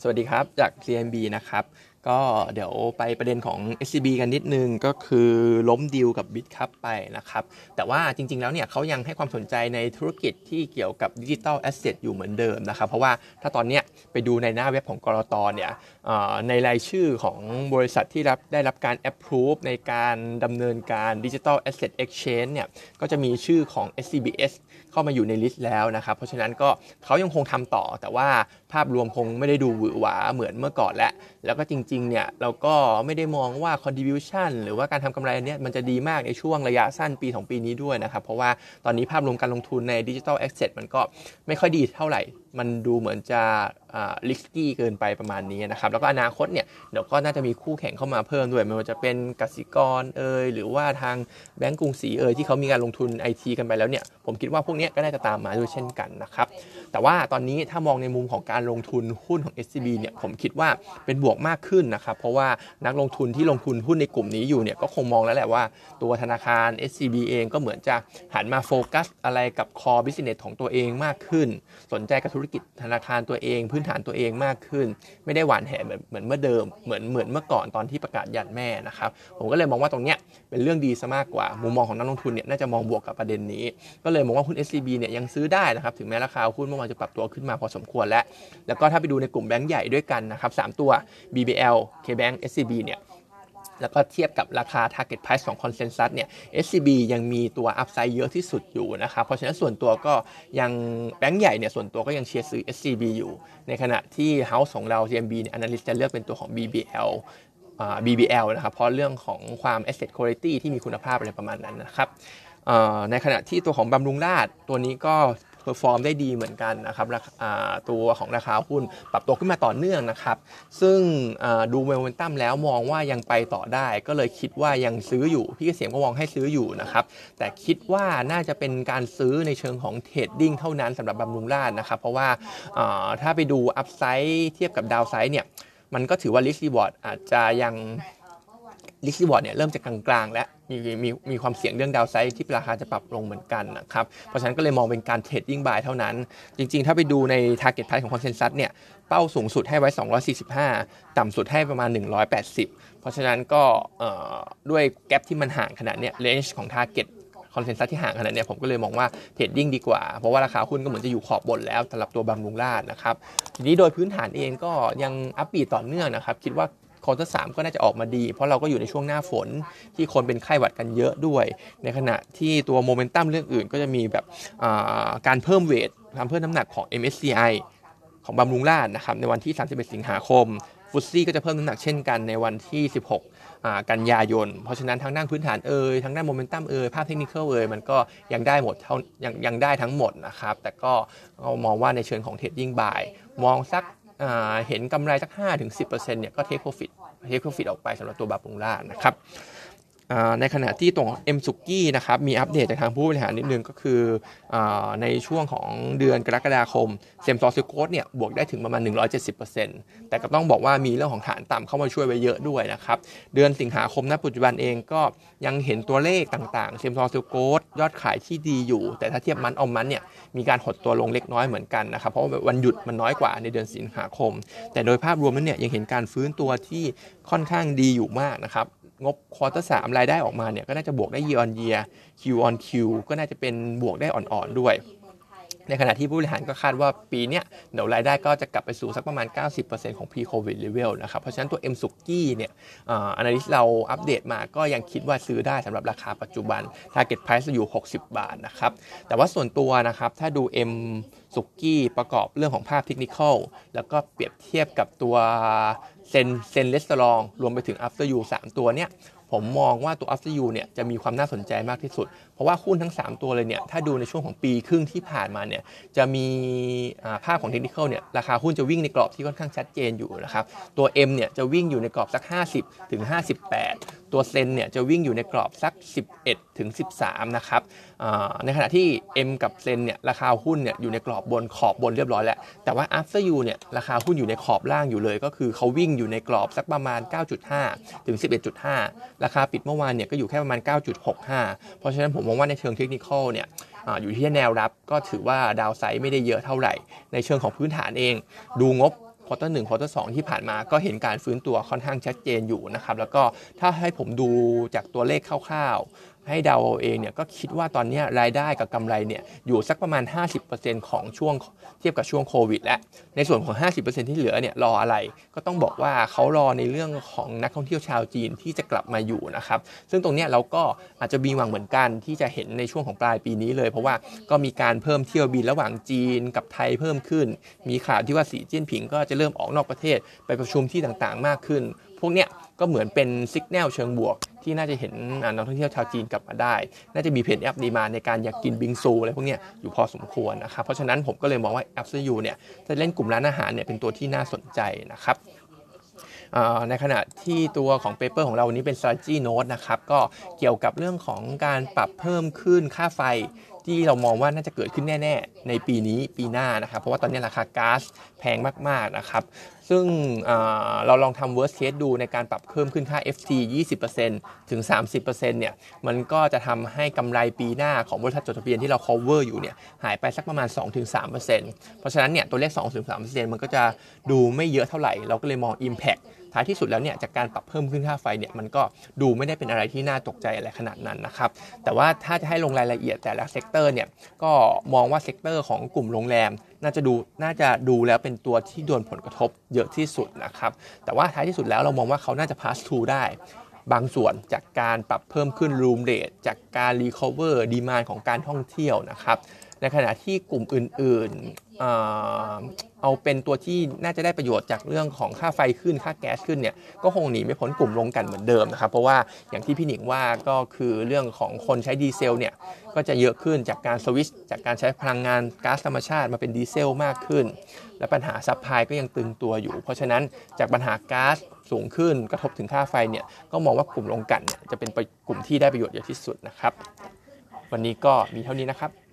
สวัสดีครับ จาก CMB นะครับ ก็เดี๋ยวไปประเด็นของ SCB กันนิดนึงก็คือล้มดีลกับ Bitkub ไปนะครับ แต่ว่าจริง ๆ แล้วเนี่ยเขายังให้ความสนใจในธุรกิจที่เกี่ยวกับ digital asset อยู่เหมือนเดิมนะครับ เพราะว่าถ้าตอนเนี้ยไปดูในหน้าเว็บของกลตเนี่ยในรายชื่อของบริษัทที่รับได้รับการ approve ในการดำเนินการ Digital Asset Exchange เนี่ยก็จะมีชื่อของ SCBS เข้ามาอยู่ใน list แล้วนะครับ เพราะฉะนั้นก็เขายังคงทำต่อ แต่ว่าภาพรวมคงไม่ได้ดูหวือหวาเหมือนเมื่อก่อนแล้วแล้วก็จริงๆเนี่ยเราก็ไม่ได้มองว่า contribution หรือว่าการทำกำไรอันนี้มันจะดีมากในช่วงระยะสั้นปี 2 ปีนี้ด้วยนะครับ เพราะว่าตอนนี้ภาพรวมการลงทุนใน digital asset มันก็ไม่ค่อยดีเท่าไหร่ มันดูเหมือนจะ risky เกินไปประมาณนี้นะครับแล้วก็อนาคตเนี่ยเดี๋ยวก็น่าจะมีคู่แข่งเข้ามาเพิ่มด้วย ไม่ว่าจะเป็นกสิกรเอยหรือว่าทางแบงก์กรุงศรีเอยที่เขามีการลงทุนไอทีกันไปแล้วเนี่ยผมคิดว่าพวกนี้ก็น่าจะตามมาด้วยเช่นกันนะครับแต่ว่าตอนนี้ถ้ามองในมุมของการลงทุนหุ้นของ SCB เนี่ยผมคิดว่าเป็นบวกมากขึ้นนะครับเพราะว่านักลงทุนที่ลงทุนหุ้นในกลุ่มนี้อยู่เนี่ยก็คงมองแล้วแหละว่าตัวธนาคาร SCB เองก็เหมือนจะหันมาโฟกัสอะไรกับ core business ของตัวเองมากขึ้น สนใจกับธุรกิจธนาคารตัวเองพื้นฐานตัวเองมากขึ้น ไม่ได้หวานแหเหมือนเหมือนเมื่อเดิมเหมือนเหมือนเมื่อก่อนตอนที่ประกาศยันแม่นะครับผมก็เลยมองว่าตรงเนี้ยเป็นเรื่องดีซะมากกว่า มุมมองของนักลงทุนเนี่ยน่าจะมองบวกกับประเด็นนี้ ก็เลยมองว่าหุ้น SCB เนี่ยยังซื้อได้นะครับถึงแม้ราคาหุ้นเมื่อวานจะปรับตัวขึ้นมาพอสมควรแล้ว แล้วก็ถ้าไปดูในกลุ่มแบงก์ใหญ่ด้วยกันนะครับสามตัว BBL KBank SCB เนี่ย แล้วก็เทียบกับราคา target price ของ consensus เนี่ย SCB ยังมีตัว upside เยอะที่สุดอยู่นะครับ เพราะฉะนั้นส่วนตัวก็ยังแบงก์ใหญ่เนี่ยส่วนตัวก็ยังเชียร์ซื้อ SCB อยู่ ในขณะที่ house ของเรา GMB เนี่ย analyst จะเลือกเป็นตัวของ BBL อ่า BBL นะครับ เพราะเรื่องของความ asset quality ที่มีคุณภาพอะไรประมาณนั้นนะครับในขณะที่ตัวของบำรุงราษฎร์ตัวนี้ก็ perform ได้ดีเหมือนกันนะครับตัวของราคาหุ้นปรับตัวขึ้นมาต่อเนื่องนะครับ ซึ่งดูโมเมนตัมแล้วมองว่ายังไปต่อได้ ก็เลยคิดว่ายังซื้ออยู่ พี่เกษมก็มองให้ซื้ออยู่นะครับ แต่คิดว่าน่าจะเป็นการซื้อในเชิงของ trading เท่านั้นสำหรับบำรุงราษฎร์นะครับ เพราะว่าอ่าถ้าไปดู upside เทียบกับ downside เนี่ยมันก็ถือว่า risk reward อาจจะยัง risk reward เนี่ยเริ่มจะกลางๆ และมีมีมีความเสี่ยงเรื่อง downside ที่ราคาจะปรับลงเหมือนกันนะครับ เพราะฉะนั้นก็เลยมองเป็นการ trading buy เท่านั้น จริงๆ ถ้าไปดูใน target price ของ consensus เนี่ย เป้าสูงสุดให้ไว้ 245 ต่ำสุดให้ประมาณ 180 เพราะฉะนั้นก็ด้วย gap ที่มันห่างขนาดเนี้ย range ของ target consensus ที่ห่างขนาดเนี้ยผมก็เลยมองว่า trading ดีกว่า เพราะว่าราคาหุ้นก็เหมือนจะอยู่ขอบบนแล้วสำหรับตัวบำรุงราษฎร์นะครับ ทีนี้โดยพื้นฐานเองก็ยัง upbeat ต่อเนื่องนะครับ คิดว่า quarter สามก็น่าจะออกมาดี เพราะเราก็อยู่ในช่วงหน้าฝนที่คนเป็นไข้หวัดกันเยอะด้วย ในขณะที่ตัวโมเมนตัมเรื่องอื่นก็จะมีแบบการเพิ่ม weight การเพิ่มน้ำหนักของ MSCI ของบำรุงราษฎร์นะครับในวันที่ 31 สิงหาคม FTSE ก็จะเพิ่มน้ำหนักเช่นกันในวันที่ 16 กันยายน เพราะฉะนั้นทั้งด้านพื้นฐานเอยทั้งด้านโมเมนตัมเอยภาพเทคนิคเอยมันก็ยังได้หมดเท่ายังยังได้ทั้งหมดนะครับ แต่ก็มองว่าในเชิงของ trading buy มองสัก เห็นกำไรสัก5-10%เนี่ยก็ take profit take profit ออกไปสำหรับตัวบำรุงราษฎร์นะครับ ในขณะที่ตัว M สุกี้นะครับมีอัปเดตจากทางผู้บริหารนิดนึงก็คืออในช่วงของเดือนกรกฎาคม same store sales growth เนี่ยบวกได้ถึงประมาณ 170%แต่ก็ต้องบอกว่ามีเรื่องของฐานต่ำเข้ามาช่วยไว้เยอะด้วยนะครับเดือนสิงหาคมณปัจจุบันเองก็ยังเห็นตัวเลขต่างๆ same store sales growth ยอดขายที่ดีอยู่ แต่ถ้าเทียบ month on month เนี่ยมีการหดตัวลงเล็กน้อยเหมือนกันนะครับเพราะว่าวันหยุดมันน้อยกว่าในเดือนสิงหาคม แต่โดยภาพรวมนั้นเนี่ยยังเห็นการฟื้นตัวที่ค่อนข้างดีอยู่มากนะครับ งบควอเตอร์สามรายได้ออกมาเนี่ยก็น่าจะบวกได้ year on year Q on Q ก็น่าจะเป็นบวกได้อ่อนๆด้วย ในขณะที่ผู้บริหารก็คาดว่าปีนี้เดี๋ยวรายได้ก็จะกลับไปสู่สักประมาณ 90%ของ pre covid level นะครับ เพราะฉะนั้นตัว M สุกี้เนี่ยอ่า analyst เราอัปเดตมาก็ยังคิดว่าซื้อได้สำหรับราคาปัจจุบัน target price อยู่ 60 บาทนะครับ แต่ว่าส่วนตัวนะครับ ถ้าดู M สุกี้ประกอบเรื่องของภาพเทคนิคแล้วก็เปรียบเทียบกับตัวเซนเซนเลสตรองรวมไปถึง after you 3ตัวเนี่ย ผมมองว่าตัว after you เนี่ยจะมีความน่าสนใจมากที่สุด เพราะว่าหุ้นทั้ง 3 ตัวเลยเนี่ยถ้าดูในช่วงของปีครึ่งที่ผ่านมาเนี่ยจะมีภาพของเทคนิคเนี่ยราคาหุ้นจะวิ่งในกรอบที่ค่อนข้างชัดเจนอยู่นะครับตัว M เนี่ยจะวิ่งอยู่ในกรอบสัก 50ถึง58 ตัวเซนเนี่ยจะวิ่งอยู่ในกรอบสัก 11ถึง13นะครับในขณะที่ M กับเซนเนี่ยราคาหุ้นเนี่ยอยู่ในกรอบบนขอบบนเรียบร้อยแล้ว แต่ว่า after you เนี่ยราคาหุ้นอยู่ในขอบล่างอยู่เลย ก็คือเขาวิ่งอยู่ในกรอบสักประมาณ 9.5 ถึง 11.5ราคาปิดเมื่อวานเนี่ยก็อยู่แค่ประมาณ 9.65 เพราะฉะนั้นผมมองว่าในเชิงเทคนิคเนี่ยอยู่ที่แนวรับก็ถือว่าดาวไซด์ไม่ได้เยอะเท่าไหร่ ในเชิงของพื้นฐานเอง ดูงบ quarter หนึ่ง quarter สองที่ผ่านมาก็เห็นการฟื้นตัวค่อนข้างชัดเจนอยู่นะครับ แล้วก็ถ้าให้ผมดูจากตัวเลขคร่าวๆ ให้ดาเอเองเนี่ยก็คิดว่าตอนนี้รายได้กับกำไรเนี่ยอยู่สักประมาณ 50%ของช่วงเทียบกับช่วงโควิดและในส่วนของ 50%ที่เหลือเนี่ยรออะไรก็ต้องบอกว่าเขารอในเรื่องของนักท่องเที่ยวชาวจีนที่จะกลับมาอยู่นะครับซึ่งตรงนี้เราก็อาจจะมีหวังเหมือนกันที่จะเห็นในช่วงของปลายปีนี้เลย เพราะว่าก็มีการเพิ่มเที่ยวบินระหว่างจีนกับไทยเพิ่มขึ้น มีข่าวที่ว่าสีเจิ้ยนผิงก็จะเริ่มออกนอกประเทศไปประชุมที่ต่างๆ มากขึ้น พวกเนี้ยก็เหมือนเป็นสัญญาณเชิงบวก ที่น่าจะเห็นนักท่องเที่ยวชาวจีนกลับมาได้ น่าจะมี pent-up demand ในการอยากกินบิงซูอะไรพวกเนี้ยอยู่พอสมควรนะครับเพราะฉะนั้นผมก็เลยมองว่าแอปซูเนี่ยจะเล่นกลุ่มร้านอาหารเนี่ยเป็นตัวที่น่าสนใจนะครับในขณะที่ตัวของ paper ของเราวันนี้เป็น strategy note นะครับ ก็เกี่ยวกับเรื่องของการปรับเพิ่มขึ้นค่าไฟ ที่เรามองว่าน่าจะเกิดขึ้นแน่ ๆ ในปีนี้ปีหน้านะครับ เพราะว่าตอนนี้ราคาก๊าซแพงมากๆนะครับ ซึ่งเราลองทำ worst case ดูในการปรับเพิ่มขึ้นค่า FT 20%ถึง 30%เนี่ยมันก็จะทำให้กำไรปีหน้าของบริษัทจดทะเบียนที่เรา cover อยู่เนี่ยหายไปสักประมาณ 2-3%เพราะฉะนั้นเนี่ยตัวเลข 2-3%มันก็จะดูไม่เยอะเท่าไหร่ เราก็เลยมอง impact ท้ายที่สุดแล้วเนี่ยจากการปรับเพิ่มขึ้นค่าไฟเนี่ยมันก็ดูไม่ได้เป็นอะไรที่น่าตกใจอะไรขนาดนั้นนะครับแต่ว่าถ้าจะให้ลงรายละเอียดแต่ละ sector เนี่ยก็มองว่า sector ของกลุ่มโรงแรม น่าจะดูน่าจะดูแล้วเป็นตัวที่โดนผลกระทบเยอะที่สุดนะครับแต่ว่าท้ายที่สุดแล้วเรามองว่าเขาน่าจะ pass through ได้บางส่วนจากการปรับเพิ่มขึ้น room rate จากการ recover demand ของการท่องเที่ยวนะครับ ในขณะที่กลุ่มอื่นๆ เอาเป็นตัวที่น่าจะได้ประโยชน์จากเรื่องของค่าไฟขึ้นค่าแก๊สขึ้นเนี่ยก็คงหนีไม่พ้นกลุ่มโรงกลั่นเหมือนเดิมนะครับ เพราะว่าอย่างที่พี่หนิงว่าก็คือเรื่องของคนใช้ดีเซลเนี่ยก็จะเยอะขึ้นจากการสวิตช์จากการใช้พลังงานก๊าซธรรมชาติมาเป็นดีเซลมากขึ้น และปัญหา supply ก็ยังตึงตัวอยู่ เพราะฉะนั้นจากปัญหาก๊าซสูงขึ้นกระทบถึงค่าไฟเนี่ยก็มองว่ากลุ่มโรงกลั่นเนี่ยจะเป็นกลุ่มที่ได้ประโยชน์เยอะที่สุดนะครับ วันนี้ก็มีเท่านี้นะครับ